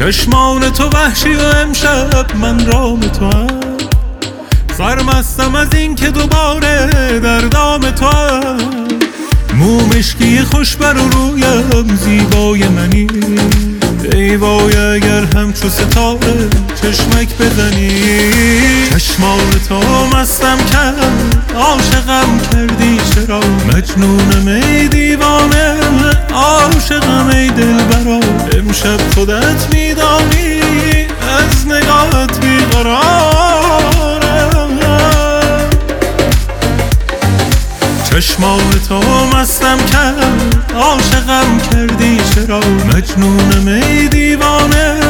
چشمان تو وحشی و امشب من رام تو هم. سرمستم از این که دوباره در دام تو هم. مو خوش بر رویم زیبای منی. ای وای اگر همچو ستاره چشمک بزنی. چشمان تو مستم کرد عاشقم کردی. چرا مجنونم ای دیوانه عاشقم ای دلبرا. امشب خودت میدانی از نگاهت بیقرارم چشمان تو مستم کرد عاشقم کردی چرا؟ مجنونم ای دیوانه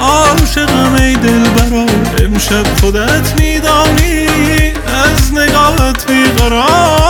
عاشقم ای دلبرا. امشب خودت میدانی از نگاهت بیقرارم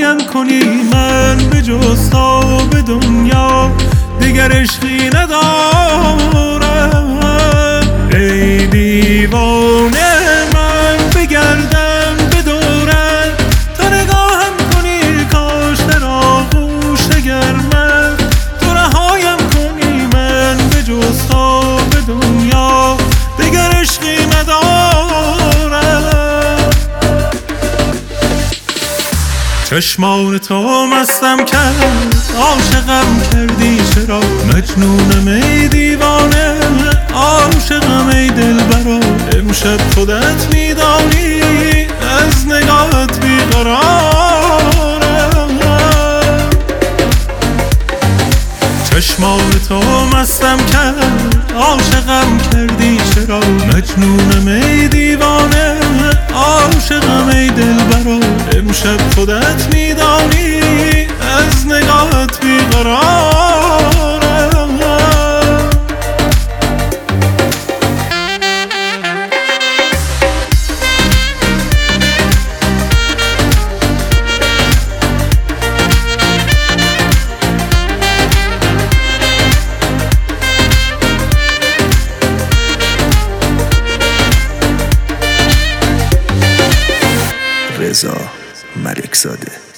تو رهایم کنی من به جز به دنیا دیگر عشقی ندارم. چشمان تو مستم کرد. عاشقم کردی چرا؟ مجنونم ای دیوانه عاشقم ای دلبرا. امشب خودت میدانی از نگاهت بیقرارم چشمان تو مستم کرد. عاشقم کردی چرا؟ مجنونم ای دیوانه امشب خودت میدانی از نگاهت بیقرارم رضا ملکزاده.